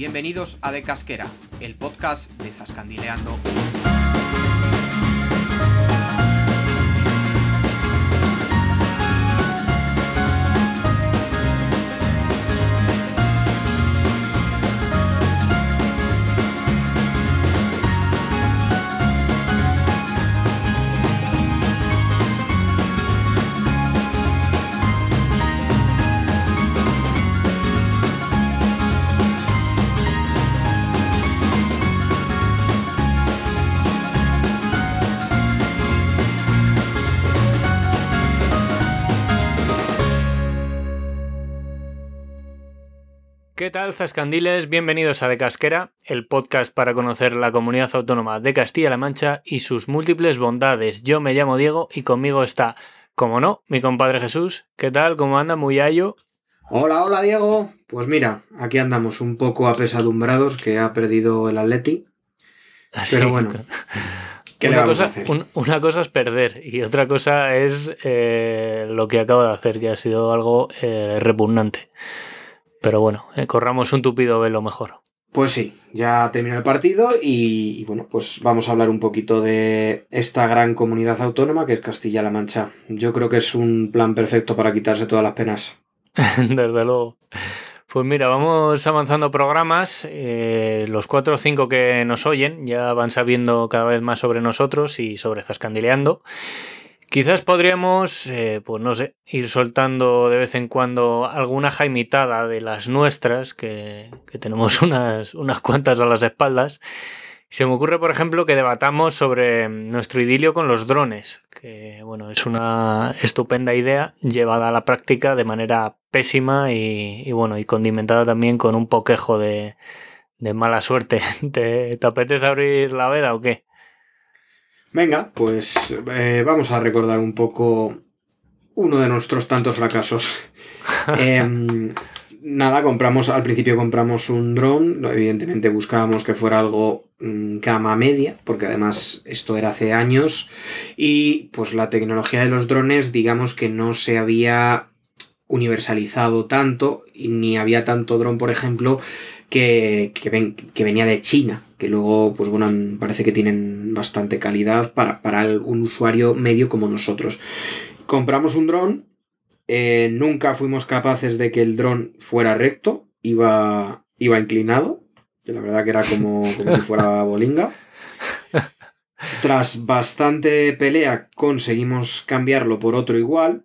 Bienvenidos a De Casquera, el podcast de Zascandileando. ¿Qué tal, Zascandiles? Bienvenidos a De Casquera, el podcast para conocer la comunidad autónoma de Castilla-La Mancha y sus múltiples bondades. Yo me llamo Diego y conmigo está, como no, mi compadre Jesús. ¿Qué tal? ¿Cómo anda? Muy ayo. Hola, hola Diego. Pues mira, aquí andamos un poco apesadumbrados que ha perdido el Atleti. Pero bueno. ¿qué le Una a cosa, hacer? un- una cosa es perder y otra cosa es eh, lo que acaba de hacer, que ha sido algo eh, repugnante. Pero bueno, eh, corramos un tupido velo mejor. Pues sí, ya terminó el partido y, y bueno, pues vamos a hablar un poquito de esta gran comunidad autónoma que es Castilla-La Mancha. Yo creo que es un plan perfecto para quitarse todas las penas. Desde luego. Pues mira, vamos avanzando programas. eh, los cuatro o cinco que nos oyen ya van sabiendo cada vez más sobre nosotros y sobre Zascandileando. Quizás podríamos, eh, pues no sé, ir soltando de vez en cuando alguna jaimitada de las nuestras, que, tenemos unas, unas cuantas a las espaldas. Se me ocurre, por ejemplo, que debatamos sobre nuestro idilio con los drones, que bueno, es una estupenda idea llevada a la práctica de manera pésima y, y, bueno, y condimentada también con un poquejo de, de mala suerte. ¿Te, ¿Te apetece abrir la veda o qué? Venga, pues eh, vamos a recordar un poco uno de nuestros tantos fracasos. Em, nada, compramos, al principio compramos un dron, evidentemente buscábamos que fuera algo mm, gama media, porque además esto era hace años, y pues la tecnología de los drones, digamos que no se había universalizado tanto, y ni había tanto dron, por ejemplo, que, que, ven- que venía de China, que luego, pues bueno, parece que tienen bastante calidad para, para un usuario medio como nosotros. Compramos un dron, eh, nunca fuimos capaces de que el dron fuera recto, iba, iba inclinado, que la verdad que era como, como si fuera bolinga. Tras bastante pelea conseguimos cambiarlo por otro igual,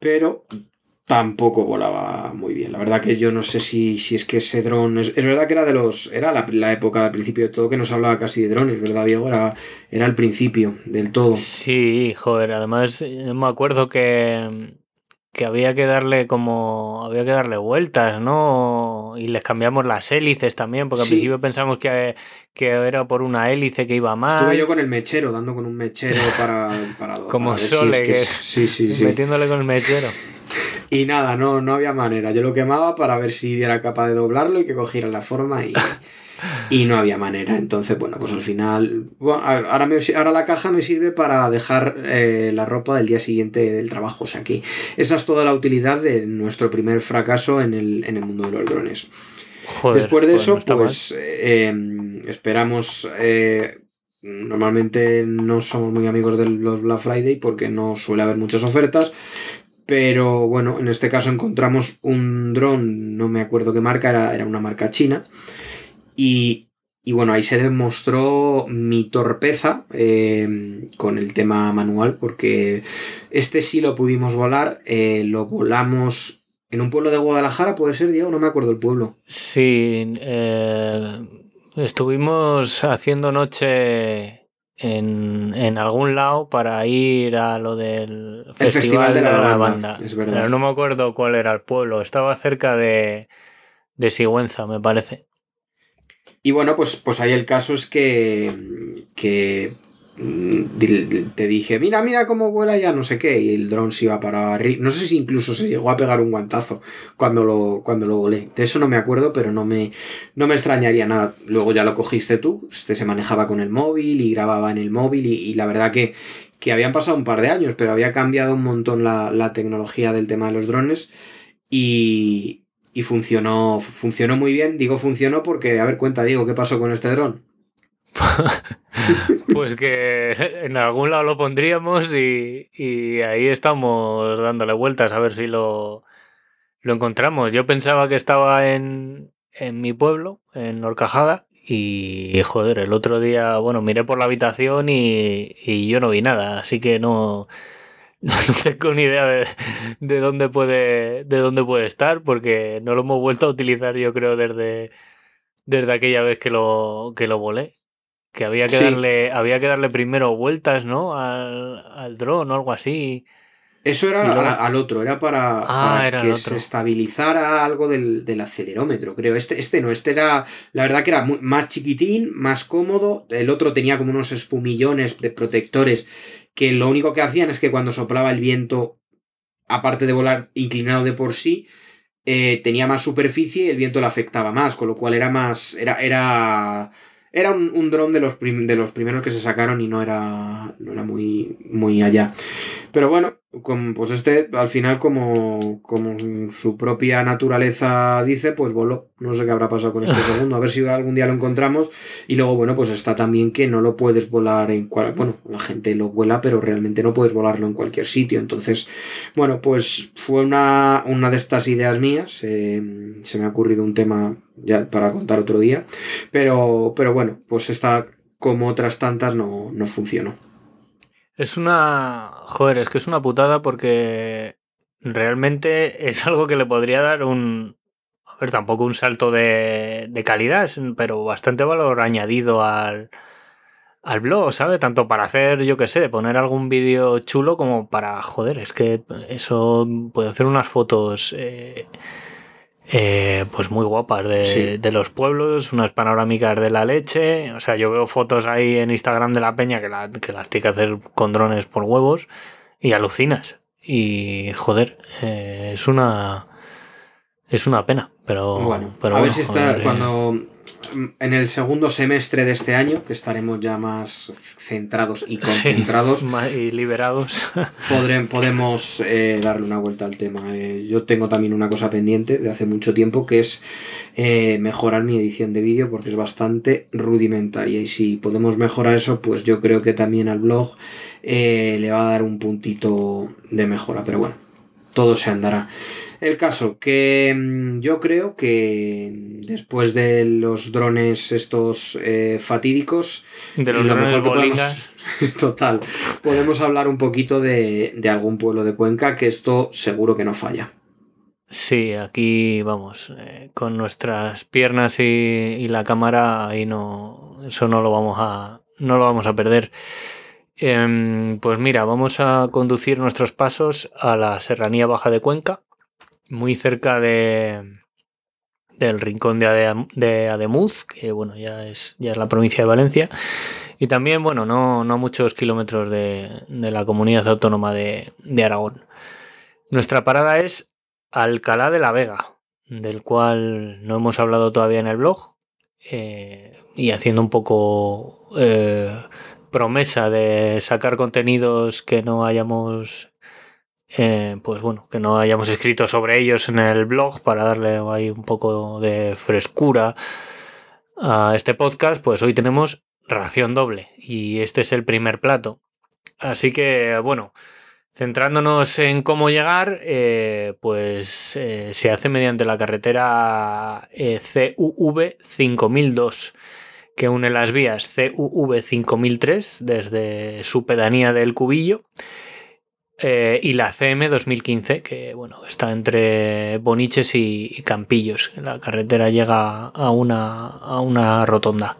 pero tampoco volaba muy bien. La verdad que yo no sé si, si es que ese dron... Es, es verdad que era de los... Era la, la época al principio de todo que nos hablaba casi de drones, ¿verdad, Diego? Era, era el principio del todo. Sí, joder, además yo me acuerdo que, que había que darle como había que darle vueltas, ¿no? Y les cambiamos las hélices también, porque al Sí. principio pensamos que, que era por una hélice que iba mal. Estuve yo con el mechero, dando con un mechero para... para Como para si Sole, es que que- es- Sí, sí, sí. metiéndole con el mechero. Y nada, no, no había manera. Yo lo quemaba para ver si era capaz de doblarlo y que cogiera la forma y, y no había manera. Entonces, bueno, pues al final... bueno, ahora, me- ahora la caja me sirve para dejar eh, la ropa del día siguiente del trabajo. O sea que esa es toda la utilidad de nuestro primer fracaso en el, en el mundo de los drones. Joder, Después de joder, eso, no pues eh, esperamos... eh, normalmente no somos muy amigos de los Black Friday porque no suele haber muchas ofertas. Pero bueno, en este caso encontramos un dron, no me acuerdo qué marca, era, era una marca china. Y, y bueno, ahí se demostró mi torpeza eh, con el tema manual, porque este sí lo pudimos volar, eh, lo volamos en un pueblo de Guadalajara, puede ser, Diego, no me acuerdo el pueblo. Sí, eh, estuvimos haciendo noche en, en algún lado para ir a lo del El Festival de la Lavanda, es verdad. Pero no me acuerdo cuál era el pueblo. Estaba cerca de, de Sigüenza, me parece. Y bueno, pues, pues ahí el caso es que, que te dije, mira, mira cómo vuela ya, no sé qué, y el dron se iba para arriba. No sé si incluso se llegó a pegar un guantazo cuando lo, cuando lo volé. De eso no me acuerdo, pero no me, no me extrañaría nada. Luego ya lo cogiste tú, este se manejaba con el móvil y grababa en el móvil, y, la verdad que, que habían pasado un par de años, pero había cambiado un montón la, la tecnología del tema de los drones. Y, y funcionó, funcionó muy bien. Digo funcionó porque, a ver, cuenta, Diego, ¿qué pasó con este dron? pues que en algún lado lo pondríamos y, ahí estamos dándole vueltas a ver si lo, lo encontramos. Yo pensaba que estaba en, en mi pueblo, en Orcajada, y joder, el otro día, bueno, miré por la habitación y, y yo no vi nada, así que no, no, tengo ni idea de, de, dónde puede, de dónde puede estar, porque no lo hemos vuelto a utilizar, yo creo, desde, desde aquella vez que lo, que lo volé. Que había que darle, había que darle primero vueltas, ¿no? Al, al dron o algo así. Eso era al, otro, era para, ah, que se estabilizara algo del, acelerómetro, creo. Este, este no, este era, la verdad que era más chiquitín, más cómodo. El otro tenía como unos espumillones de protectores que lo único que hacían es que cuando soplaba el viento, aparte de volar inclinado de por sí, eh, tenía más superficie y el viento le afectaba más, con lo cual era más, era, era era un, un dron de los, de los primeros que se sacaron y no era, no era muy, muy allá. Pero bueno, pues este al final como, como su propia naturaleza dice, pues voló. No sé qué habrá pasado con este segundo, a ver si algún día lo encontramos. Y luego, bueno, pues está también que no lo puedes volar en cual, bueno, la gente lo vuela, pero realmente no puedes volarlo en cualquier sitio. Entonces, bueno, pues fue una, una de estas ideas mías. Eh, se me ha ocurrido un tema ya para contar otro día. Pero, pero bueno, pues esta, como otras tantas, no, no funcionó. Es una. Joder, es que es una putada porque realmente es algo que le podría dar un. A ver, tampoco un salto de, de calidad, pero bastante valor añadido al, al blog, ¿sabes? Tanto para hacer, yo qué sé, poner algún vídeo chulo como para, joder, es que eso puede hacer unas fotos eh, eh, pues muy guapas de, los pueblos, unas panorámicas de la leche. O sea, yo veo fotos ahí en Instagram de la peña que, la, que las tiene que hacer con drones por huevos y alucinas. Y joder, eh, es una. Es una pena, pero. Bueno, pero a ver si está. Eh, cuando en el segundo semestre de este año, que estaremos ya más centrados y concentrados. y liberados. podemos eh, darle una vuelta al tema. Eh, yo tengo también una cosa pendiente de hace mucho tiempo, que es eh, mejorar mi edición de vídeo, porque es bastante rudimentaria. Y si podemos mejorar eso, pues yo creo que también al blog le va a dar un puntito de mejora. Pero bueno, todo se andará. El caso, que mm, yo creo que después de los drones estos eh, fatídicos... De los drones bolingas. total, podemos hablar un poquito de, algún pueblo de Cuenca, que esto seguro que no falla. Sí, aquí vamos, eh, con nuestras piernas y, la cámara, ahí no, eso no lo vamos a, no lo vamos a perder. Em, pues mira, vamos a conducir nuestros pasos a la Serranía Baja de Cuenca, muy cerca de, del rincón de, de, Ademuz, que bueno, ya es, ya es la provincia de Valencia. Y también, bueno, no, no muchos kilómetros de, de la comunidad autónoma de, de, Aragón. Nuestra parada es Alcalá de la Vega, del cual no hemos hablado todavía en el blog. Eh, y haciendo un poco eh, promesa de sacar contenidos que no hayamos eh, pues bueno, que no hayamos escrito sobre ellos en el blog para darle ahí un poco de frescura a este podcast, pues hoy tenemos ración doble y este es el primer plato. Así que bueno, centrándonos en cómo llegar, eh, pues eh, se hace mediante la carretera CUV 5002 que une las vías CUV 5003 desde su pedanía del Cubillo eh, y la CM 2015, que bueno, está entre Boniches y, Campillos. La carretera llega a una, a una rotonda.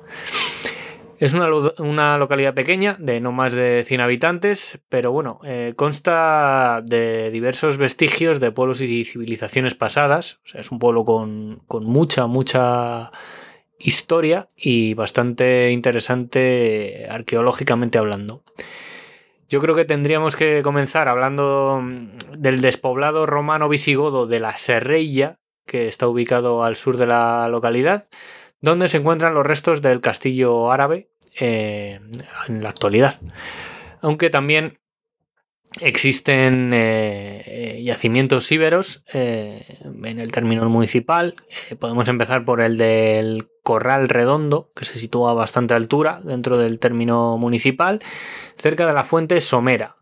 Es una, localidad pequeña, de no más de 100 habitantes, pero bueno, eh, consta de diversos vestigios de pueblos y civilizaciones pasadas. es un pueblo con, con mucha, mucha historia y bastante interesante arqueológicamente hablando. Yo creo que tendríamos que comenzar hablando mm, del despoblado romano visigodo de la Serreilla, que está ubicado al sur de la localidad, donde se encuentran los restos del castillo árabe eh, en la actualidad. Aunque también Existen eh, eh, yacimientos íberos en el término municipal. podemos empezar por el del Corral Redondo, que se sitúa a bastante altura dentro del término municipal, cerca de la fuente Somera.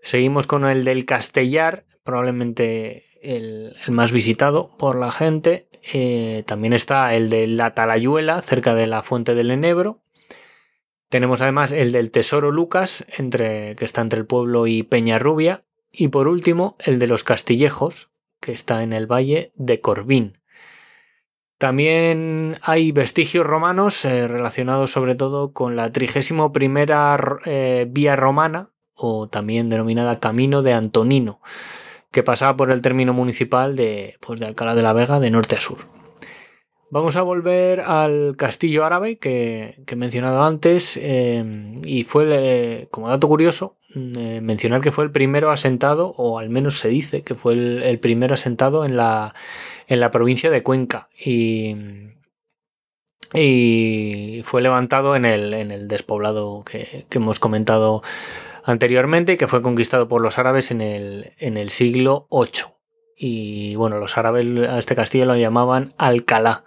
Seguimos con el del Castellar, probablemente el, más visitado por la gente. también está el de la Talayuela, cerca de la fuente del Enebro. Tenemos además el del Tesoro Lucas, entre, que está entre el pueblo y Peñarrubia. Y por último, el de los Castillejos, que está en el valle de Corbín. También hay vestigios romanos eh, relacionados sobre todo con la 31 eh, vía romana, o también denominada Camino de Antonino, que pasaba por el término municipal de, pues, Alcalá de la Vega de norte a sur. Vamos a volver al castillo árabe que, he mencionado antes eh, y fue, eh, como dato curioso, eh, mencionar que fue el primero asentado, o al menos se dice que fue el, primero asentado en la, en la, provincia de Cuenca y, fue levantado en el, en el despoblado que, hemos comentado anteriormente y que fue conquistado por los árabes en el, en el siglo VIII. Y bueno, los árabes a este castillo lo llamaban Alcalá.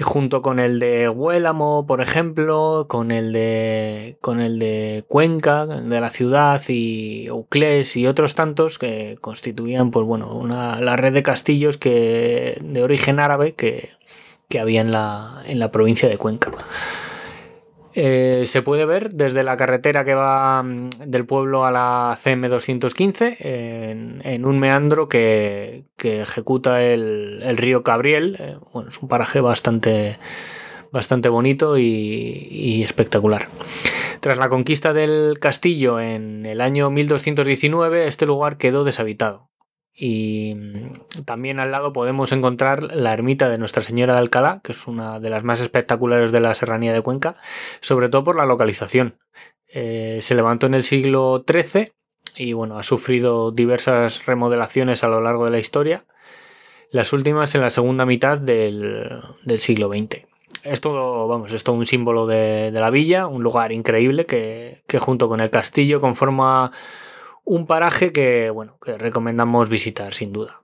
Junto con el de Huélamo, por ejemplo, con el de, con el de Cuenca, de la ciudad, y Uclés y otros tantos que constituían pues, bueno, una, la red de castillos que, de origen árabe que, que había en la, en la provincia de Cuenca. Eh, se puede ver desde la carretera que va mm, del pueblo a la CM215 en, un meandro que, ejecuta el, río Cabriel. Eh, bueno, es un paraje bastante, bastante bonito y, espectacular. Tras la conquista del castillo en el año 1219, este lugar quedó deshabitado. Y mm, también al lado podemos encontrar la ermita de Nuestra Señora de Alcalá, que es una de las más espectaculares de la serranía de Cuenca, sobre todo por la localización. Eh, se levantó en el siglo XIII y bueno, ha sufrido diversas remodelaciones a lo largo de la historia, las últimas en la segunda mitad del, siglo XX. Es todo, vamos, es todo un símbolo de, la villa, un lugar increíble que, que junto con el castillo conforma un paraje que, bueno, que recomendamos visitar sin duda.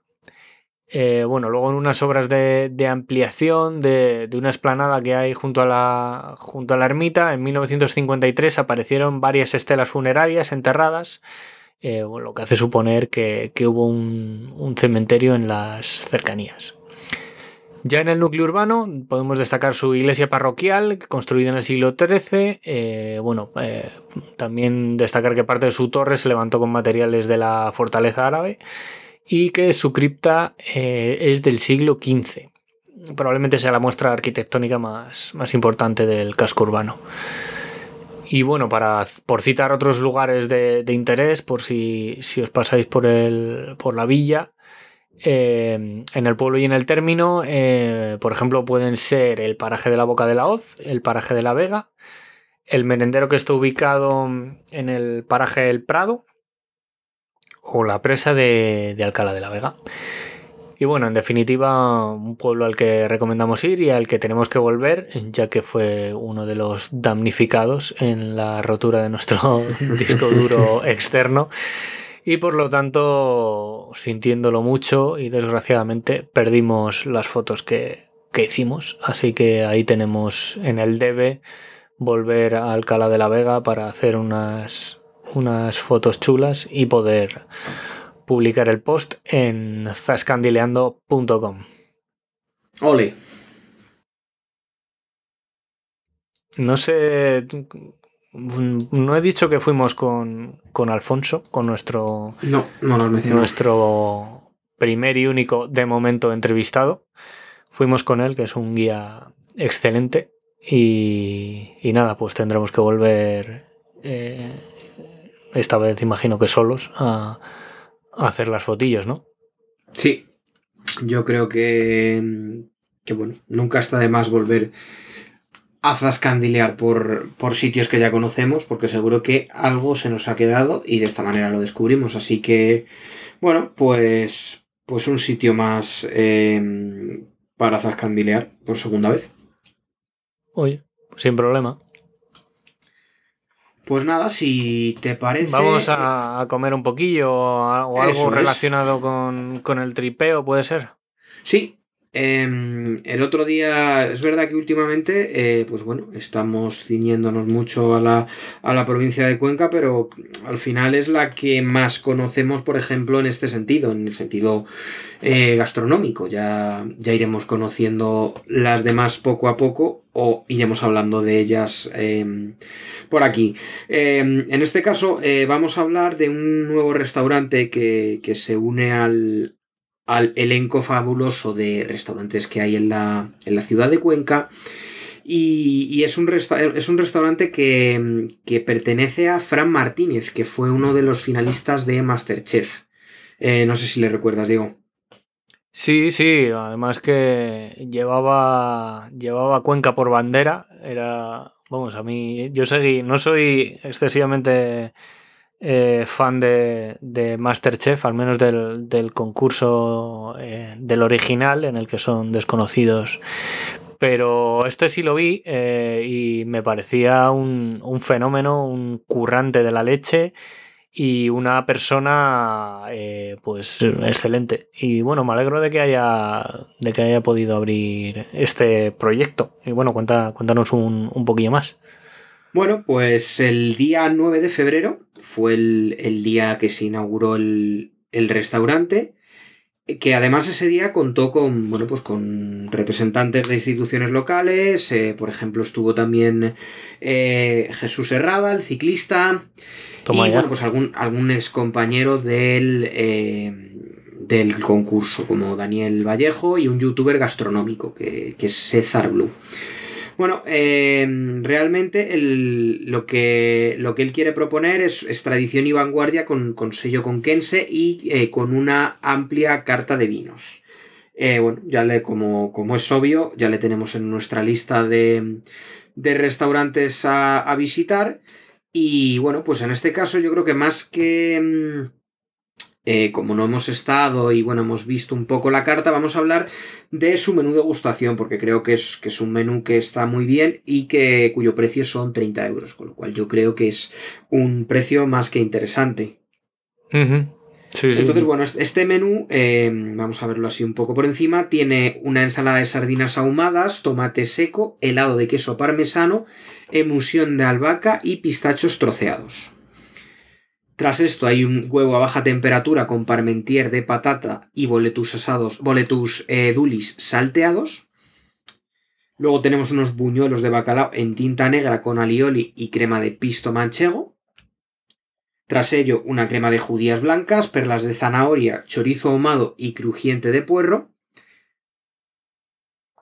Eh, bueno, luego en unas obras de, ampliación de, una esplanada que hay junto a, la, junto a la ermita, en 1953 aparecieron varias estelas funerarias enterradas, eh, lo que hace suponer que, hubo un, cementerio en las cercanías. Ya en el núcleo urbano podemos destacar su iglesia parroquial, construida en el siglo XIII. Eh, bueno, eh, también destacar que parte de su torre se levantó con materiales de la fortaleza árabe y que su cripta eh, es del siglo XV. Probablemente sea la muestra arquitectónica más, más importante del casco urbano. Y bueno, para, por citar otros lugares de, interés, por si, si, os pasáis por, el, por la villa, eh, en el pueblo y en el término, eh, por ejemplo, pueden ser el paraje de la Boca de la Hoz, el paraje de la Vega, el merendero que está ubicado en el paraje del Prado o la presa de, Alcalá de la Vega. Y bueno, en definitiva, un pueblo al que recomendamos ir y al que tenemos que volver, ya que fue uno de los damnificados en la rotura de nuestro disco duro externo y por lo tanto, sintiéndolo mucho y desgraciadamente perdimos las fotos que, hicimos. Así que ahí tenemos en el debe volver a Alcalá de la Vega para hacer unas, unas fotos chulas y poder publicar el post en zascandileando.com. Ole. No sé no he dicho que fuimos con, Alfonso, con nuestro. No, no Nuestro primer y único, de momento, entrevistado. Fuimos con él, que es un guía excelente. Y, nada, pues tendremos que volver. Eh, esta vez, imagino que solos, a, a hacer las fotillos, ¿no? Sí. Yo creo que. Que bueno, nunca está de más volver a zascandilear por, por sitios que ya conocemos, porque seguro que algo se nos ha quedado y de esta manera lo descubrimos. Así que, bueno, pues, pues un sitio más em, para zascandilear por segunda vez. Oye, sin problema. Pues nada, si te parece. Vamos a, comer un poquillo o, algo relacionado con, con, el tripeo, ¿puede ser? Sí, Em, el otro día, es verdad que últimamente, eh, pues bueno, estamos ciñéndonos mucho a la, a la, provincia de Cuenca, pero al final es la que más conocemos, por ejemplo, en este sentido, en el sentido eh, gastronómico. Ya, ya iremos conociendo las demás poco a poco o iremos hablando de ellas em, por aquí. Em, en este caso, eh, vamos a hablar de un nuevo restaurante que, que se une al, al elenco fabuloso de restaurantes que hay en la, en la ciudad de Cuenca. Y, es, un es, un restaurante que, que, pertenece a Fran Martínez, que fue uno de los finalistas de Masterchef. Eh, no sé si le recuerdas, Diego. Sí, sí, además que llevaba, llevaba Cuenca por bandera. Era, vamos, a mí, yo seguí, no soy excesivamente eh, fan de, de, Masterchef, al menos del, concurso eh, del original, en el que son desconocidos. Pero este sí lo vi eh, y me parecía un, fenómeno, un currante de la leche y una persona pues excelente. Y bueno, me alegro de que haya, de que haya podido abrir este proyecto. Y bueno, cuenta, cuéntanos un, un poquillo más. Bueno, pues el día 9 de febrero fue el, día que se inauguró el, restaurante, que además ese día contó con, bueno, pues con representantes de instituciones locales, eh, por ejemplo estuvo también eh, Jesús Herrada, el ciclista, y bueno, pues algún, algún ex compañero del, eh, del concurso, como Daniel Vallejo y un youtuber gastronómico, que, que es César Blue. Bueno, em, realmente lo, que, lo que él quiere proponer es, tradición y vanguardia con, sello conquense y eh, con una amplia carta de vinos. Eh, bueno, ya le, como, como, es obvio, ya le tenemos en nuestra lista de, restaurantes a, a, visitar. Y bueno, pues en este caso yo creo que más que em, eh, como no hemos estado y bueno, hemos visto un poco la carta, vamos a hablar de su menú de gustación, porque creo que es, que es un menú que está muy bien y que cuyo precio son 30 euros, con lo cual yo creo que es un precio más que interesante. Entonces, bueno, este menú, eh, vamos a verlo así un poco por encima, tiene una ensalada de sardinas ahumadas, tomate seco, helado de queso parmesano, emulsión de albahaca y pistachos troceados. Tras esto hay un huevo a baja temperatura con parmentier de patata y boletus asados, boletus eh, dulis salteados. Luego tenemos unos buñuelos de bacalao en tinta negra con alioli y crema de pisto manchego. Tras ello, una crema de judías blancas, perlas de zanahoria, chorizo ahumado y crujiente de puerro.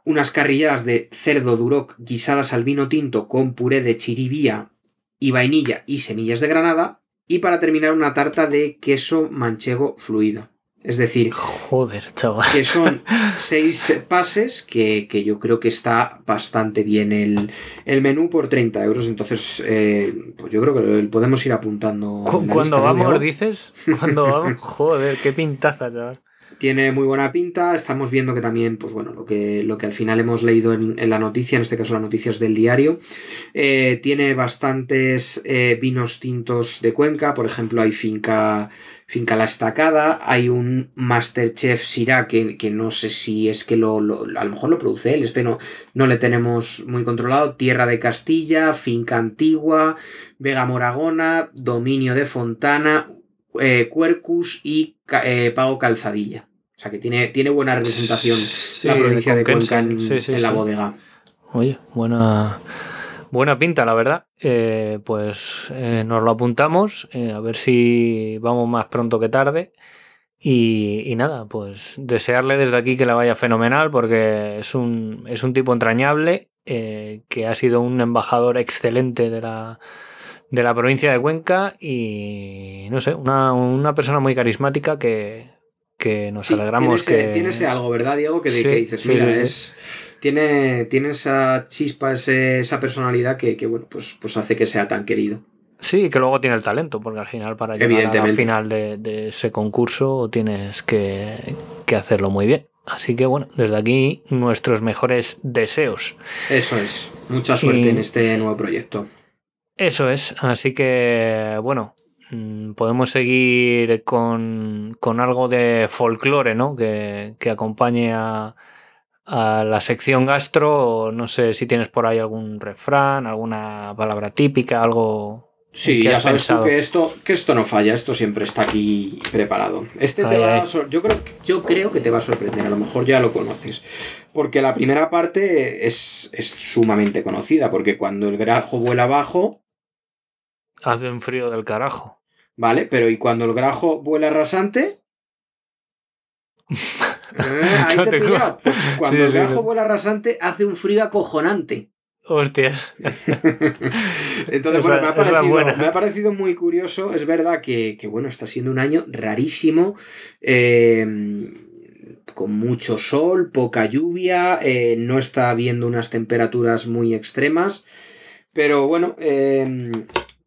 Unas carrilladas de cerdo duroc guisadas al vino tinto con puré de chiribía y vainilla y semillas de granada y para terminar una tarta de queso manchego fluido. Es decir, joder, chaval. Que son seis pases que, yo creo que está bastante bien el, menú por 30 euros. Entonces, eh, pues yo creo que podemos ir apuntando. Cuando vamos, dices, cuando vamos, joder, qué pintaza, chaval. Tiene muy buena pinta. Estamos viendo que también, pues bueno, lo que, lo que al final hemos leído en, la noticia, en este caso las noticias del diario, eh, tiene bastantes eh, vinos tintos de Cuenca. Por ejemplo, hay finca, finca La Estacada, hay un Masterchef Syrah que, que no sé si es que lo, a lo mejor lo produce él, este no, no le tenemos muy controlado. Tierra de Castilla, Finca Antigua, Vega Moragona, Dominio de Fontana, eh, Cuercus y eh, Pago Calzadilla. O sea que tiene, tiene buena representación la provincia de, Cuenca en, la bodega. Oye, buena, buena pinta, la verdad. Eh, pues nos lo apuntamos, a ver si vamos más pronto que tarde. Y, nada, pues desearle desde aquí que la vaya fenomenal porque es un, es un tipo entrañable, que ha sido un embajador excelente de la, de la provincia de Cuenca y no sé, una, persona muy carismática que, nos alegramos tiene que... tiene ese algo, ¿verdad, Diego? Que, dices, mira, es, tiene, tiene esa chispa, esa personalidad que, bueno, pues, pues hace que sea tan querido. Sí, que luego tiene el talento, porque al final para llegar al final de, ese concurso tienes que, que hacerlo muy bien. Así que bueno, desde aquí nuestros mejores deseos. Eso es. Mucha suerte en este nuevo proyecto. Eso es, así que bueno, mm, podemos seguir con, con algo de folclore, ¿no? Que, que acompañe a, a la sección gastro. No sé si tienes por ahí algún refrán, alguna palabra típica, algo. Sí, que ya sabes tú que esto, que esto no falla, esto siempre está aquí preparado. Este te Ay, va ay. a sor- yo creo, yo creo que te va a sorprender, a lo mejor ya lo conoces. Porque la primera parte es, es sumamente conocida, porque cuando el grajo vuela abajo, Hace un frío del carajo. ¿vale? Pero ¿y cuando el grajo vuela rasante? Eh, ahí No te. Pues cuando Sí, el grajo sí. vuela rasante hace un frío acojonante. Hostias. Entonces, Esa- bueno, me ha, parecido, buena. me ha parecido muy curioso. Es verdad que, que, bueno, está siendo un año rarísimo. eh, con mucho sol, poca lluvia, eh, no está habiendo unas temperaturas muy extremas. Pero bueno, eh,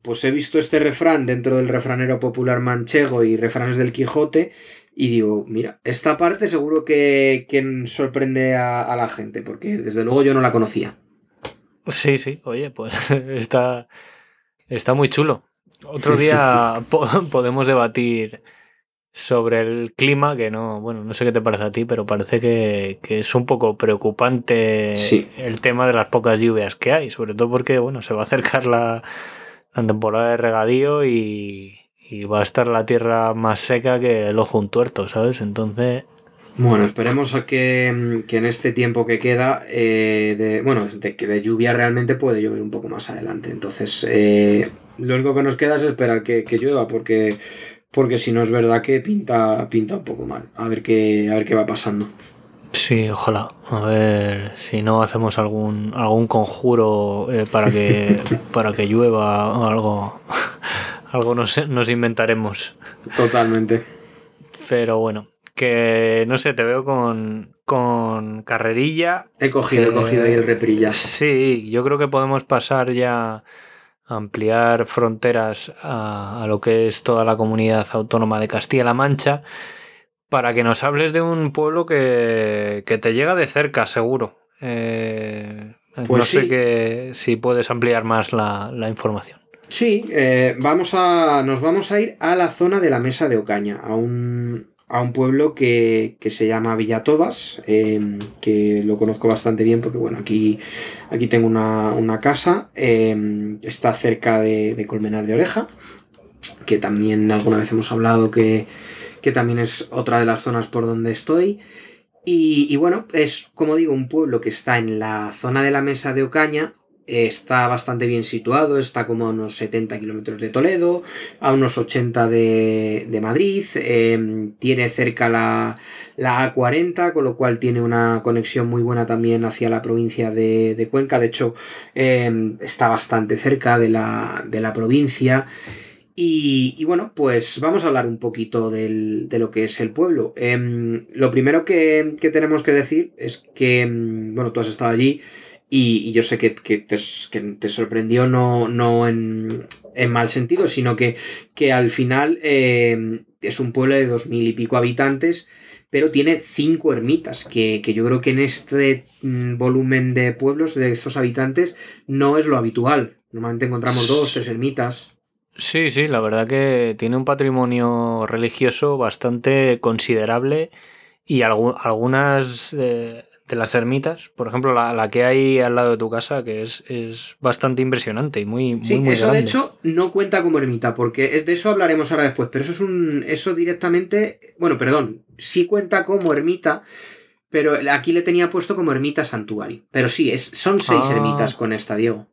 pues he visto este refrán dentro del refranero popular manchego y refranes del Quijote. Y digo, mira, esta parte seguro que, que sorprende a, a la gente, porque desde luego yo no la conocía. Sí, sí, oye, pues está, está muy chulo. Otro día po- podemos debatir sobre el clima, que no, bueno, no sé qué te parece a ti, pero parece que, que es un poco preocupante Sí. el tema de las pocas lluvias que hay, sobre todo porque, bueno, se va a acercar la, la temporada de regadío y, y va a estar la tierra más seca que el ojo un tuerto, ¿sabes? Entonces, Bueno, esperemos a que, mm, que en este tiempo que queda, eh, de, bueno, de, de lluvia realmente puede llover un poco más adelante. Entonces, eh, lo único que nos queda es esperar que, que llueva, porque, porque si no es verdad que pinta, pinta un poco mal. A ver qué, a ver qué va pasando. Sí, ojalá. A ver si no hacemos algún algún conjuro eh, para que para que llueva o algo. algo nos, nos inventaremos. Totalmente. Pero bueno, que no sé, te veo con, con carrerilla. He cogido, he Eh, cogido ahí el reprillas. Sí, yo creo que podemos pasar ya a ampliar fronteras a, a lo que es toda la comunidad autónoma de Castilla-La Mancha para que nos hables de un pueblo que, que te llega de cerca, seguro. Eh, Pues no sé que, si puedes ampliar más la, la información. Sí, eh, vamos a, nos vamos a ir a la zona de la Mesa de Ocaña, a un, a un pueblo que, que se llama Villatobas, eh, que lo conozco bastante bien porque, bueno, aquí, aquí tengo una, una casa, eh, está cerca de, de Colmenar de Oreja, que también alguna vez hemos hablado que, que también es otra de las zonas por donde estoy. Y, bueno, es como digo, un pueblo que está en la zona de la Mesa de Ocaña, está bastante bien situado, está como a unos 70 kilómetros de Toledo, a unos 80 de, de Madrid, eh, tiene cerca la, la A40, con lo cual tiene una conexión muy buena también hacia la provincia de, de Cuenca, de hecho eh, está bastante cerca de la, de la provincia. Y, y bueno, pues vamos a hablar un poquito del- de lo que es el pueblo. Em, lo primero que, que tenemos que decir es que, em, bueno, tú has estado allí y, yo sé que, que te, que te sorprendió no, no en, en mal sentido, sino que, que al final em, es un pueblo de dos mil y pico habitantes, pero tiene cinco ermitas, que, que yo creo que en este mm, volumen de pueblos, de estos habitantes, no es lo habitual. Normalmente encontramos dos, tres ermitas. Sí, sí, la verdad que tiene un patrimonio religioso bastante considerable y algu- algunas eh, de las ermitas, por ejemplo, la, la que hay al lado de tu casa, que es, es bastante impresionante y muy, Sí, muy eso grande. de hecho no cuenta como ermita, porque es- de eso hablaremos ahora después, pero eso es un. Eso directamente. Bueno, perdón, sí cuenta como ermita, pero aquí le tenía puesto como ermita santuario. Pero sí, es, son seis Ah. ermitas con esta, Diego.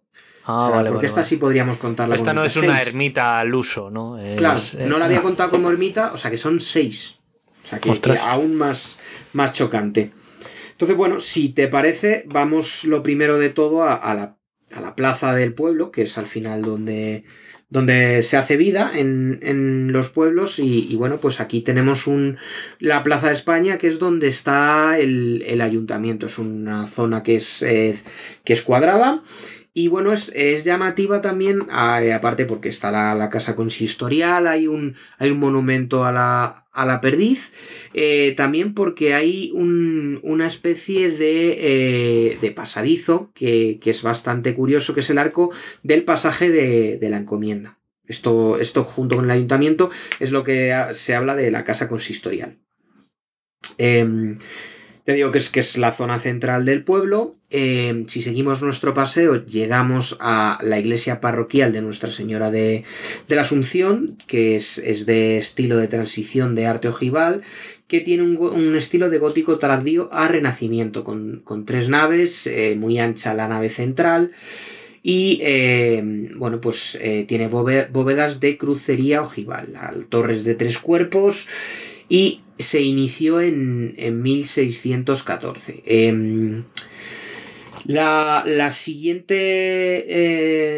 Ah, O sea, vale, porque vale, esta vale. sí podríamos contarla Esta como no es una ermita al uso, ¿no? Es, Claro, eh, no la había contado como ermita, o sea que son seis. O sea que, que aún más, más chocante. Entonces, bueno, si te parece, vamos lo primero de todo a, a la, a la plaza del pueblo, que es al final donde, donde se hace vida en, en los pueblos. Y, y bueno, pues aquí tenemos un, la Plaza de España, que es donde está el, el ayuntamiento. Es una zona que es, eh, que es cuadrada. Y bueno, es, es llamativa también, aparte porque está la, casa consistorial, hay un, hay un monumento a la, a la perdiz, eh, también porque hay un, una especie de, eh, de pasadizo que, que, es bastante curioso, que es el arco del pasaje de, de la encomienda. Esto, esto junto con el ayuntamiento es lo que se habla de la casa consistorial. Eh, te digo que es, que es la zona central del pueblo. Eh, si seguimos nuestro paseo, llegamos a la iglesia parroquial de Nuestra Señora de, la Asunción, que es, de estilo de transición de arte ojival, que tiene un, estilo de gótico tardío a renacimiento, con, tres naves, eh, muy ancha la nave central. Y eh, bueno, pues tiene bóvedas de crucería ojival, torres de tres cuerpos y se inició en, 1614. Em, la, siguiente...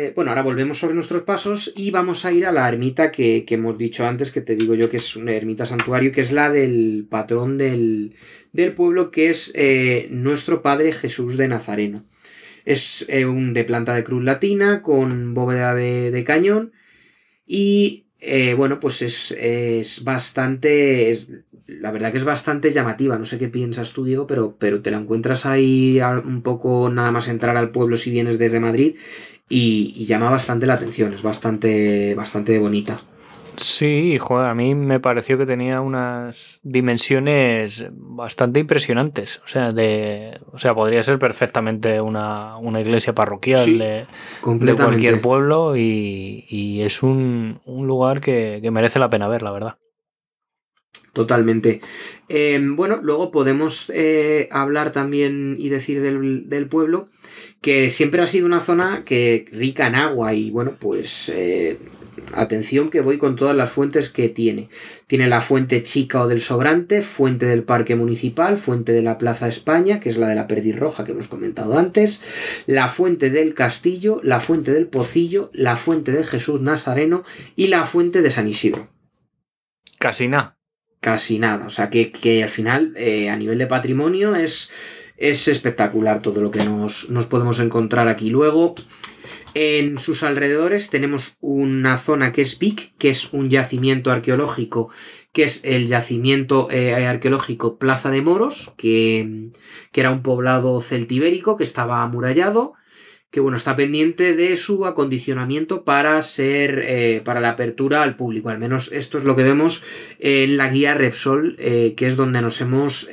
Eh, bueno, ahora volvemos sobre nuestros pasos y vamos a ir a la ermita que, hemos dicho antes, que te digo yo que es una ermita santuario, que es la del patrón del, pueblo, que es eh, nuestro Padre Jesús de Nazareno. Es eh, un de planta de cruz latina con bóveda de, de cañón y bueno, pues es, bastante. La verdad que es bastante llamativa. No sé qué piensas tú, Diego, pero, pero te la encuentras ahí un poco nada más entrar al pueblo si vienes desde Madrid y, y llama bastante la atención. Es bastante, bastante bonita. Sí, joder, a mí me pareció que tenía unas dimensiones bastante impresionantes. O sea, de, o sea podría ser perfectamente una, iglesia parroquial de, cualquier pueblo y, es un, lugar que, merece la pena ver, la verdad. Totalmente. Em, bueno, luego podemos eh, hablar también y decir del, pueblo que siempre ha sido una zona que rica en agua y bueno, pues eh, atención que voy con todas las fuentes que tiene. Tiene la fuente chica o del sobrante, fuente del parque municipal, fuente de la Plaza España, que es la de la perdiz roja que hemos comentado antes, la fuente del castillo, la fuente del pocillo, la fuente de Jesús Nazareno y la fuente de San Isidro. Casi nada. Casi nada. O sea que, al final, eh, a nivel de patrimonio, es, es espectacular todo lo que nos, nos podemos encontrar aquí. Luego, en sus alrededores tenemos una zona que es Vic, que es un yacimiento arqueológico, que es el yacimiento eh, arqueológico Plaza de Moros, que, era un poblado celtibérico que estaba amurallado, que bueno, está pendiente de su acondicionamiento para ser, eh, para la apertura al público. Al menos esto es lo que vemos en la guía Repsol, eh, que es donde nos hemos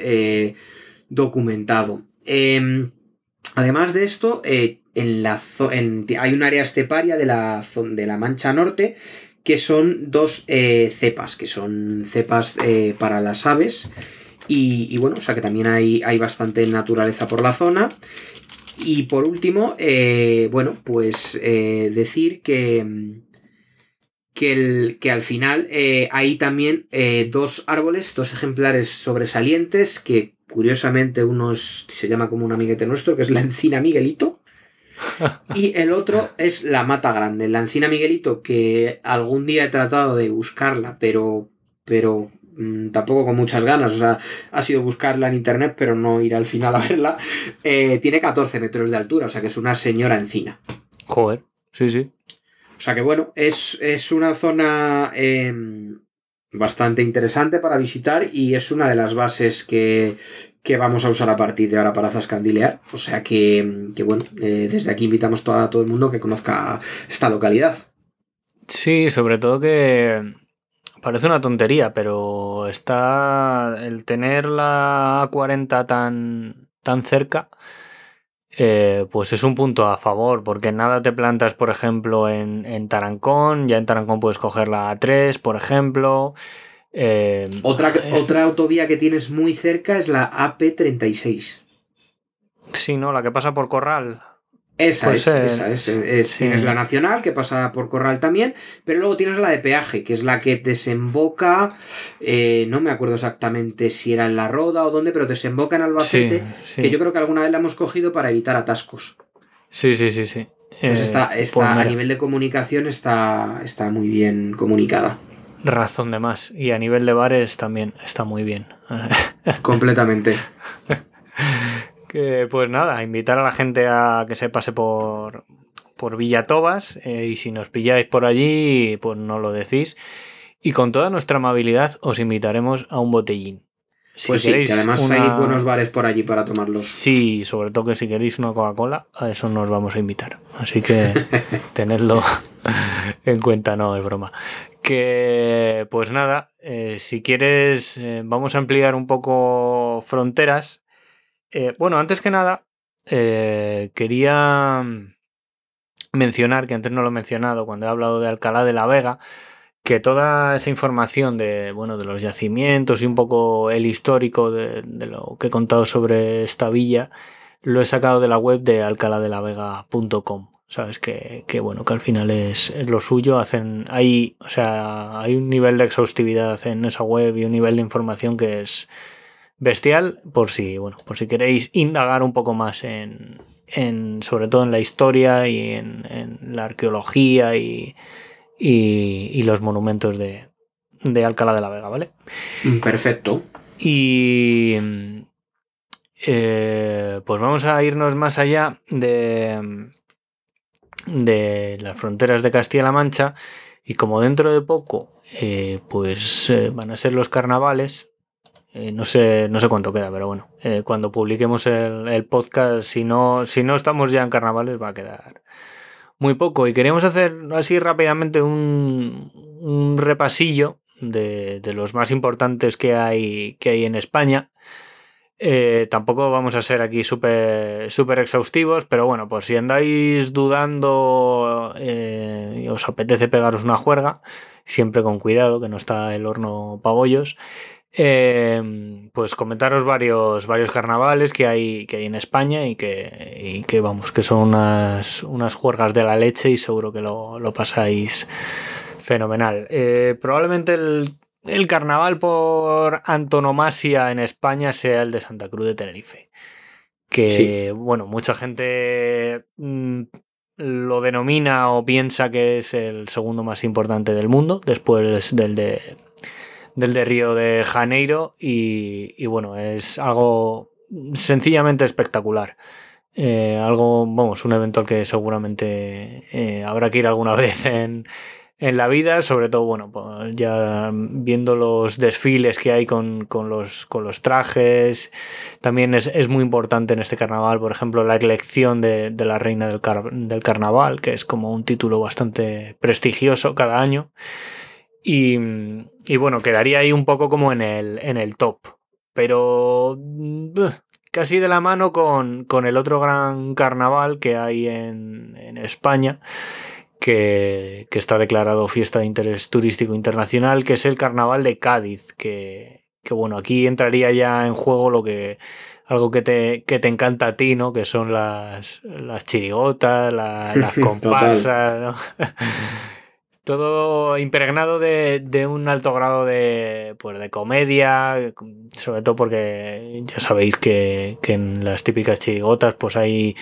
documentado. Em, además de esto, en la hay un área esteparia de la, de la Mancha Norte que son dos eh, cepas, que son cepas eh, para las aves. Y, bueno, o sea que también hay, hay, bastante naturaleza por la zona. Y por último, eh, bueno, pues decir que, que, el, que, al final hay también dos árboles, dos ejemplares sobresalientes, que curiosamente uno se llama como un amiguete nuestro, que es la encina Miguelito. Y el otro es la mata grande, la encina Miguelito, que algún día he tratado de buscarla, pero, pero mm, tampoco con muchas ganas. O sea, ha sido buscarla en internet, pero no ir al final a verla. Eh, tiene 14 metros de altura, o sea que es una señora encina. Joder, sí, sí. O sea que bueno, es, una zona em, bastante interesante para visitar y es una de las bases que, que vamos a usar a partir de ahora para zascandilear. O sea que, bueno, eh, desde aquí invitamos a todo el mundo que conozca esta localidad. Sí, sobre todo que parece una tontería, pero está el tener la A40 tan, tan cerca. Eh, pues es un punto a favor, porque nada te plantas, por ejemplo, en, en Tarancón, ya en Tarancón puedes coger la A3, por ejemplo, eh, otra, otra autovía que tienes muy cerca es la AP36. Sí, ¿no? La que pasa por Corral. Esa es, esa es, Tienes la nacional que pasa por Corral también, pero luego tienes la de peaje, que es la que desemboca, eh, no me acuerdo exactamente si era en La Roda o dónde, pero desemboca en Albacete, que yo creo que alguna vez la hemos cogido para evitar atascos. Sí, sí, sí, sí. Entonces está, eh, está pues a nivel de comunicación está, está muy bien comunicada razón de más. Y a nivel de bares también está muy bien. Completamente. Que, pues nada, invitar a la gente a que se pase por, por Villatobas, eh, y si nos pilláis por allí, pues no lo decís. Y con toda nuestra amabilidad os invitaremos a un botellín. pues sí, que además hay buenos bares por allí para tomarlos. Sí, sobre todo que si queréis una Coca-Cola, a eso nos vamos a invitar. Así que tenedlo en cuenta, no es broma. Que pues nada, eh, si quieres, eh, vamos a ampliar un poco fronteras. Bueno, antes que nada, quería mencionar, que antes no lo he mencionado cuando he hablado de Alcalá de la Vega, que toda esa información de, bueno, de los yacimientos y un poco el histórico de, lo que he contado sobre esta villa, lo he sacado de la web de alcaladelavega.com. Sabes que, bueno, que al final es, lo suyo. Hacen, hay, o sea, hay un nivel de exhaustividad en esa web y un nivel de información que es bestial. Por si, bueno, por si queréis indagar un poco más en, en, sobre todo en la historia y en, la arqueología y, los monumentos de, Alcalá de la Vega, ¿vale? Mm, perfecto. Y eh, pues vamos a irnos más allá de, de las fronteras de Castilla-La Mancha y como dentro de poco eh, pues eh, van a ser los carnavales, eh, no, sé, no sé cuánto queda, pero bueno, eh, cuando publiquemos el, podcast, si no, si no estamos ya en carnavales, va a quedar muy poco. Y queríamos hacer así rápidamente un, repasillo de, los más importantes que hay, que hay en España. Eh, tampoco vamos a ser aquí súper super exhaustivos, pero bueno, por si andáis dudando y os apetece pegaros una juerga, siempre con cuidado, que no está el horno pabollos. Em, pues comentaros varios, varios carnavales que hay, que hay en España y que, que vamos, que son unas, unas juergas de la leche y seguro que lo, pasáis fenomenal. Eh, probablemente el, carnaval por antonomasia en España sea el de Santa Cruz de Tenerife. Que, bueno, mucha gente mm, lo denomina o piensa que es el segundo más importante del mundo, después del de del de Río de Janeiro y, bueno, es algo sencillamente espectacular. Eh, algo, vamos, un evento al que seguramente eh, habrá que ir alguna vez en, la vida, sobre todo, bueno, pues ya viendo los desfiles que hay con, los, con los, trajes, también es, muy importante en este carnaval, por ejemplo, la elección de, la reina del, del, carnaval, que es como un título bastante prestigioso cada año. Y, bueno, quedaría ahí un poco como en el, en el top. Pero casi de la mano con, el otro gran carnaval que hay en, España, que, está declarado fiesta de interés turístico internacional, que es el carnaval de Cádiz, que, bueno, aquí entraría ya en juego lo que algo que te, te encanta a ti, ¿no? Que son las, las chirigotas, las comparsas, todo impregnado de, un alto grado de, pues, de comedia, sobre todo porque ya sabéis que, en las típicas chirigotas pues hay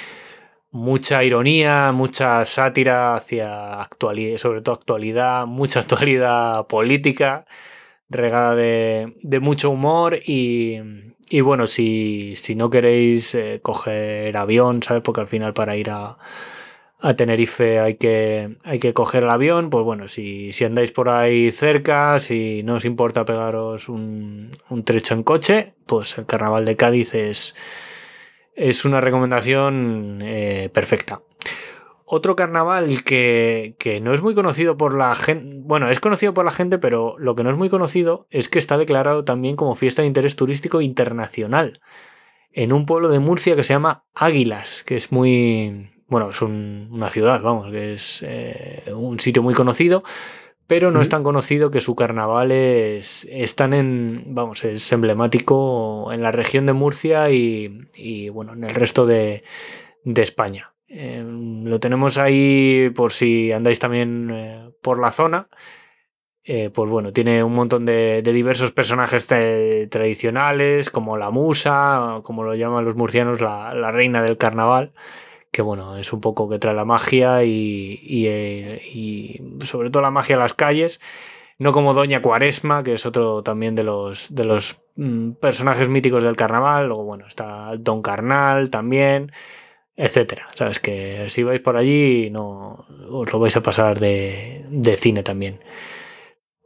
mucha ironía, mucha sátira hacia actualidad, sobre todo actualidad, mucha actualidad política, regada de, mucho humor y, bueno, si, no queréis eh, coger avión, ¿sabes? Porque al final para ir a a Tenerife hay que, hay que coger el avión, pues bueno, si, andáis por ahí cerca, si no os importa pegaros un, trecho en coche, pues el Carnaval de Cádiz es, es una recomendación eh, perfecta. Otro carnaval que, que, no es muy conocido por la gente, bueno, es conocido por la gente, pero lo que no es muy conocido es que está declarado también como fiesta de interés turístico internacional en un pueblo de Murcia que se llama Águilas, que es muy, bueno, es una ciudad, vamos, que es eh, un sitio muy conocido, pero no es tan conocido que su carnaval es, tan en, vamos, es emblemático en la región de Murcia y, bueno, en el resto de, España. Em, lo tenemos ahí por si andáis también eh, por la zona. Eh, pues bueno, tiene un montón de, diversos personajes tradicionales, como la musa, como lo llaman los murcianos, la reina del carnaval que bueno, es un poco que trae la magia y, eh, sobre todo la magia a las calles, no como Doña Cuaresma, que es otro también de los, mm, personajes míticos del carnaval, luego bueno, está Don Carnal también, etcétera. Sabes que si vais por allí no os lo vais a pasar de, cine también.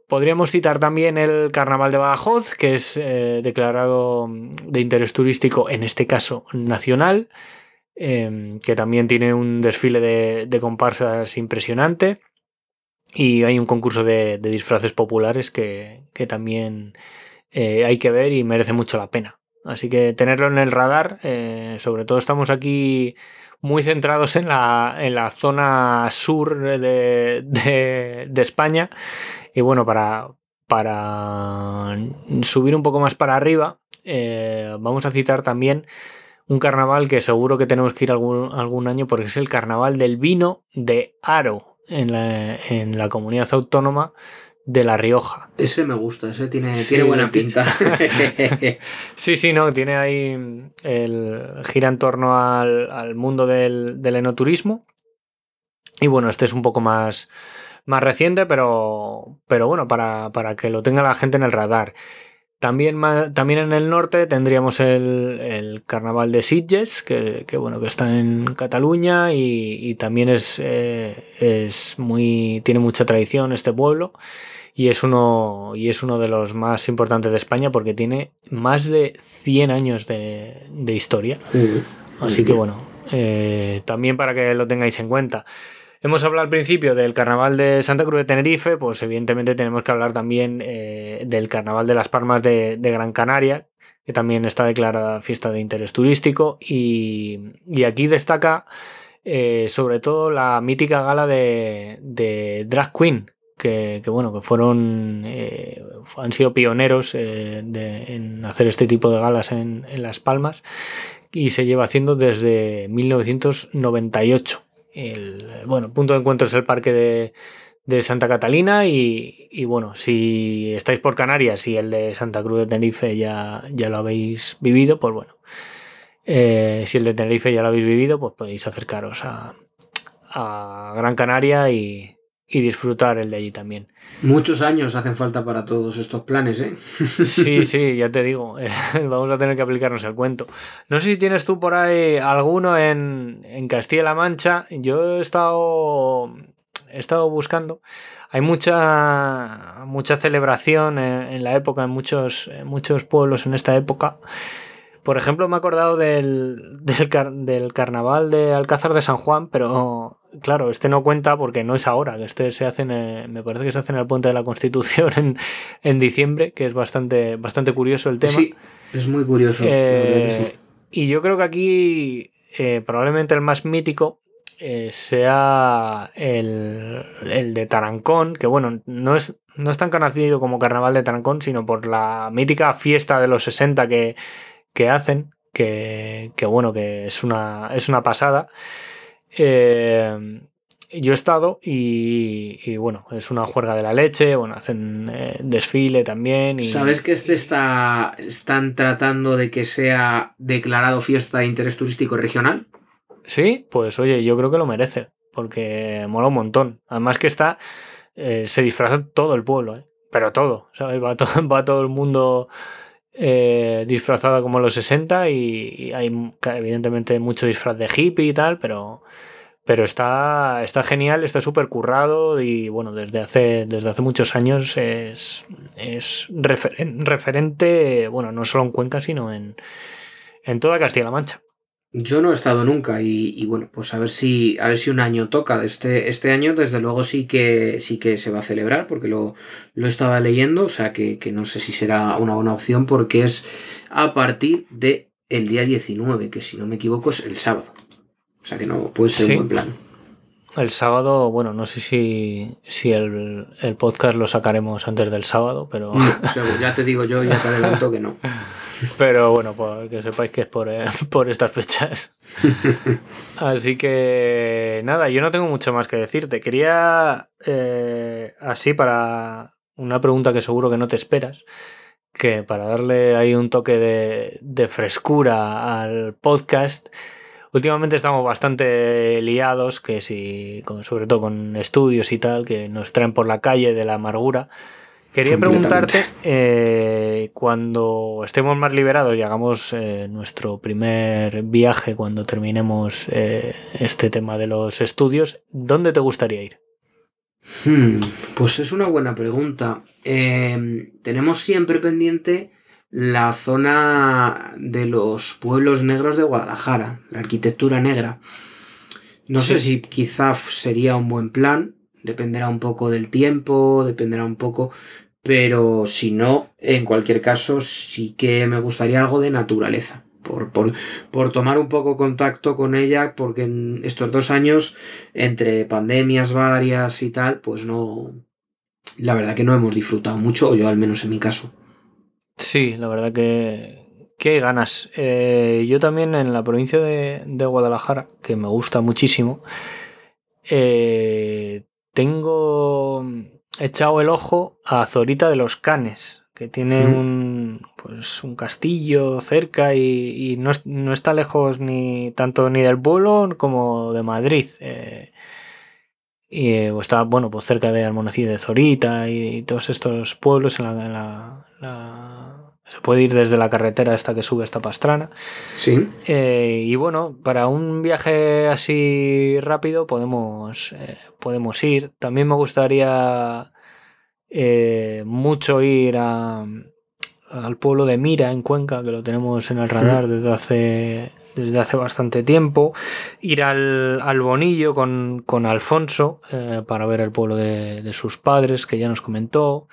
Podríamos citar también el Carnaval de Badajoz, que es eh, declarado de interés turístico, en este caso nacional, em, que también tiene un desfile de, comparsas impresionante. Y hay un concurso de, disfraces populares que, también eh, hay que ver y merece mucho la pena. Así que tenerlo en el radar, eh, sobre todo estamos aquí muy centrados en la, en la zona sur de, de España y bueno, para, para subir un poco más para arriba, eh, vamos a citar también un carnaval que seguro que tenemos que ir algún, algún año porque es el carnaval del vino de Aro en la, comunidad autónoma de La Rioja. Ese me gusta, ese tiene, tiene buena pinta. sí, sí, no, tiene ahí el gira en torno al, mundo del, del, enoturismo. Y bueno, este es un poco más, más reciente, pero, pero bueno, para, que lo tenga la gente en el radar. También, también en el norte tendríamos el, carnaval de Sitges, que, bueno, que está en Cataluña y, también es, eh, es, muy. tiene mucha tradición este pueblo. Y es, uno, y es uno de los más importantes de España porque tiene más de 100 años de, historia. Así que bueno, eh, también para que lo tengáis en cuenta. Hemos hablado al principio del carnaval de Santa Cruz de Tenerife, pues evidentemente tenemos que hablar también eh, del carnaval de las Palmas de, Gran Canaria, que también está declarada fiesta de interés turístico. Y, aquí destaca eh, sobre todo la mítica gala de, Drag Queen, que, bueno, que fueron, eh, han sido pioneros en hacer este tipo de galas en, en Las Palmas y se lleva haciendo desde 1998 el bueno, punto de encuentro es el parque de, Santa Catalina y, bueno, si estáis por Canarias y el de Santa Cruz de Tenerife ya, ya lo habéis vivido, pues bueno, eh, si el de Tenerife ya lo habéis vivido, pues podéis acercaros a, a Gran Canaria y, y disfrutar el de allí también. Muchos años hacen falta para todos estos planes, ¿eh? Sí, sí, ya te digo, eh, vamos a tener que aplicarnos el cuento. No sé si tienes tú por ahí alguno en, Castilla-La Mancha. Yo he estado, he estado buscando. Hay mucha, mucha celebración en, la época, en muchos, en muchos pueblos en esta época. Por ejemplo, me he acordado del, del, carnaval de Alcázar de San Juan, pero claro, este no cuenta porque no es ahora, este se hace, en, me parece que se hace en el Puente de la Constitución en, diciembre, que es bastante, bastante curioso el tema. Sí, es muy curioso. Eh, y yo creo que aquí eh, probablemente el más mítico eh, sea el, el, de Tarancón, que bueno, no es, no es tan conocido como Carnaval de Tarancón, sino por la mítica fiesta de los 60 que que hacen, que, bueno, que es una, es una pasada. Eh, yo he estado y, bueno, es una juerga de la leche, bueno, hacen eh, desfile también. Y... ¿Sabes que este está, están tratando de que sea declarado fiesta de interés turístico regional? Sí, pues oye, yo creo que lo merece, porque mola un montón. Además que está, eh, se disfraza todo el pueblo, pero todo, ¿sabes? Va todo, va todo el mundo eh, disfrazada como los 60 y, hay evidentemente mucho disfraz de hippie y tal, pero, pero está, está genial, está súper currado y bueno, desde hace, desde hace muchos años es, es referente, bueno, no solo en Cuenca, sino en, en toda Castilla-La Mancha. Yo no he estado nunca y, bueno, pues a ver si a ver si un año toca. Este, este año, desde luego, sí que sí que se va a celebrar, porque lo, lo estaba leyendo, o sea que, no sé si será una buena opción, porque es a partir de el día 19, que si no me equivoco es el sábado. O sea que no puede ser un buen plan. El sábado, bueno, no sé si, si el, el, podcast lo sacaremos antes del sábado, pero. ya te digo yo, ya te adelanto que no. Pero bueno, pues que sepáis que es por, eh, estas fechas. Así que nada, yo no tengo mucho más que decirte. Quería, eh, así para una pregunta que seguro que no te esperas, que para darle ahí un toque de, frescura al podcast, últimamente estamos bastante liados, que si, sobre todo con estudios y tal, que nos traen por la calle de la amargura Quería preguntarte, eh, cuando estemos más liberados y hagamos eh, nuestro primer viaje, cuando terminemos eh, este tema de los estudios, ¿dónde te gustaría ir? Hmm, pues es una buena pregunta. Em, tenemos siempre pendiente la zona de los pueblos negros de Guadalajara, la arquitectura negra. No sé si quizá sería un buen plan, dependerá un poco del tiempo, dependerá un poco, pero si no, en cualquier caso, sí que me gustaría algo de naturaleza. Por, por, tomar un poco contacto con ella, porque en estos dos años, entre pandemias varias y tal, pues no. La verdad que no hemos disfrutado mucho, yo al menos en mi caso. Sí, la verdad que, hay ganas. Eh, yo también en la provincia de, Guadalajara, que me gusta muchísimo, eh, tengo echado el ojo a Zorita de los Canes, que tiene un, pues, un castillo cerca y, no, está lejos ni tanto ni del pueblo como de Madrid. Eh, y está, bueno, pues cerca de Almonacid de Zorita y, todos estos pueblos en la se puede ir desde la carretera hasta que sube esta pastrana. Sí. Eh, y bueno, para un viaje así rápido podemos, eh, podemos ir. También me gustaría eh, mucho ir al pueblo de Mira, en Cuenca, que lo tenemos en el radar desde hace, desde hace bastante tiempo. Ir al, Bonillo con, con Alfonso para ver el pueblo de, de, sus padres, que ya nos comentó.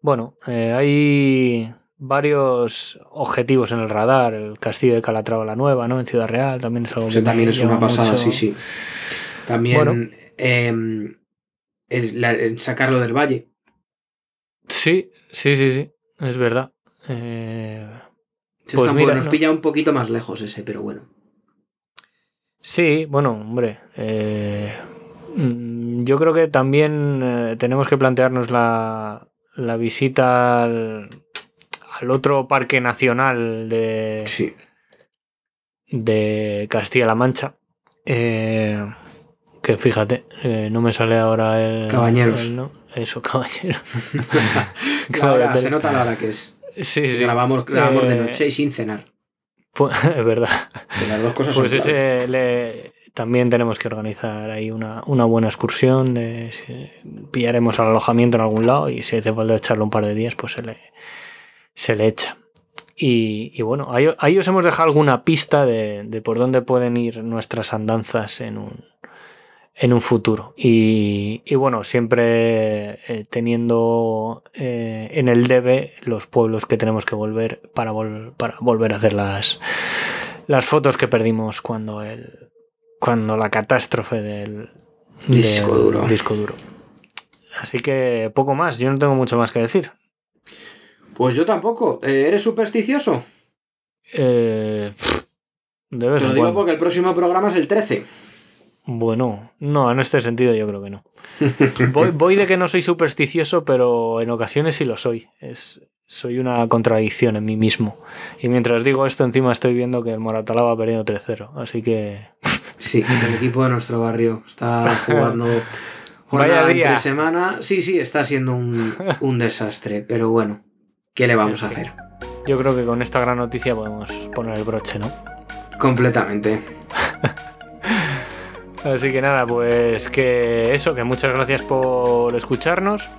Bueno, hay varios objetivos en el radar. El castillo de Calatrava la Nueva, ¿no? En Ciudad Real también es algo que también es una pasada, sí, sí. También em, el, sacarlo del valle. Sí, sí, sí, sí. Es verdad. Eh, pues mira, nos pilla un poquito más lejos ese, pero bueno. Sí, bueno, hombre. Eh, mm, yo creo que también eh, tenemos que plantearnos la, la visita al, al otro parque nacional de, sí. de Castilla-La Mancha. Eh, que fíjate, eh, no me sale ahora el. Cabañeros. ¿no? Eso, cabañeros. claro, se nota la hora que es. Sí, sí. Grabamos, grabamos de eh, noche y sin cenar. Pues, es verdad. las dos cosas pues ese también tenemos que organizar ahí una, una buena excursión. De, pillaremos al alojamiento en algún lado y si hace falta echarle un par de días, pues se le, se le echa. Y, bueno, ahí, os hemos dejado alguna pista de, por dónde pueden ir nuestras andanzas en un, en un futuro. Y, bueno, siempre eh, teniendo eh, en el debe los pueblos que tenemos que volver para, para volver a hacer las, las fotos que perdimos cuando, el, cuando la catástrofe del disco, duro. disco duro. Así que poco más, yo no tengo mucho más que decir. Pues yo tampoco. Eh, ¿Eres supersticioso? Eh, debes Te lo digo porque el próximo programa es el 13. Bueno, no, en este sentido yo creo que no. voy, de que no soy supersticioso, pero en ocasiones sí lo soy. Es, soy una contradicción en mí mismo. Y mientras digo esto, encima estoy viendo que el Moratalá ha perdido 3-0. Así que. sí, el equipo de nuestro barrio está jugando. Vaya día. entre semana. Sí, sí, está siendo un, un desastre. Pero bueno, ¿Qué le vamos a hacer? Yo creo que con esta gran noticia podemos poner el broche, ¿no? Completamente. Así que nada, pues que eso, que muchas gracias por escucharnos,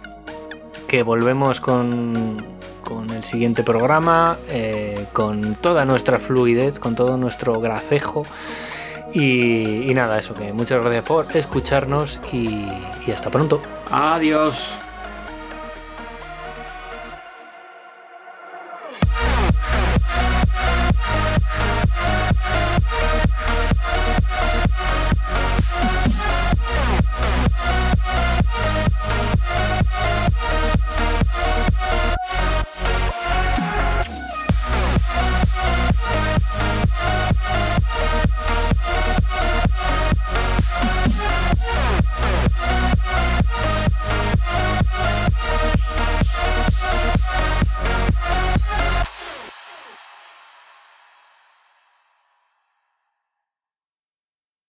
que volvemos con, con el siguiente programa, eh, con toda nuestra fluidez, con todo nuestro gracejo. Y, nada, eso, que muchas gracias por escucharnos y hasta pronto. Adiós.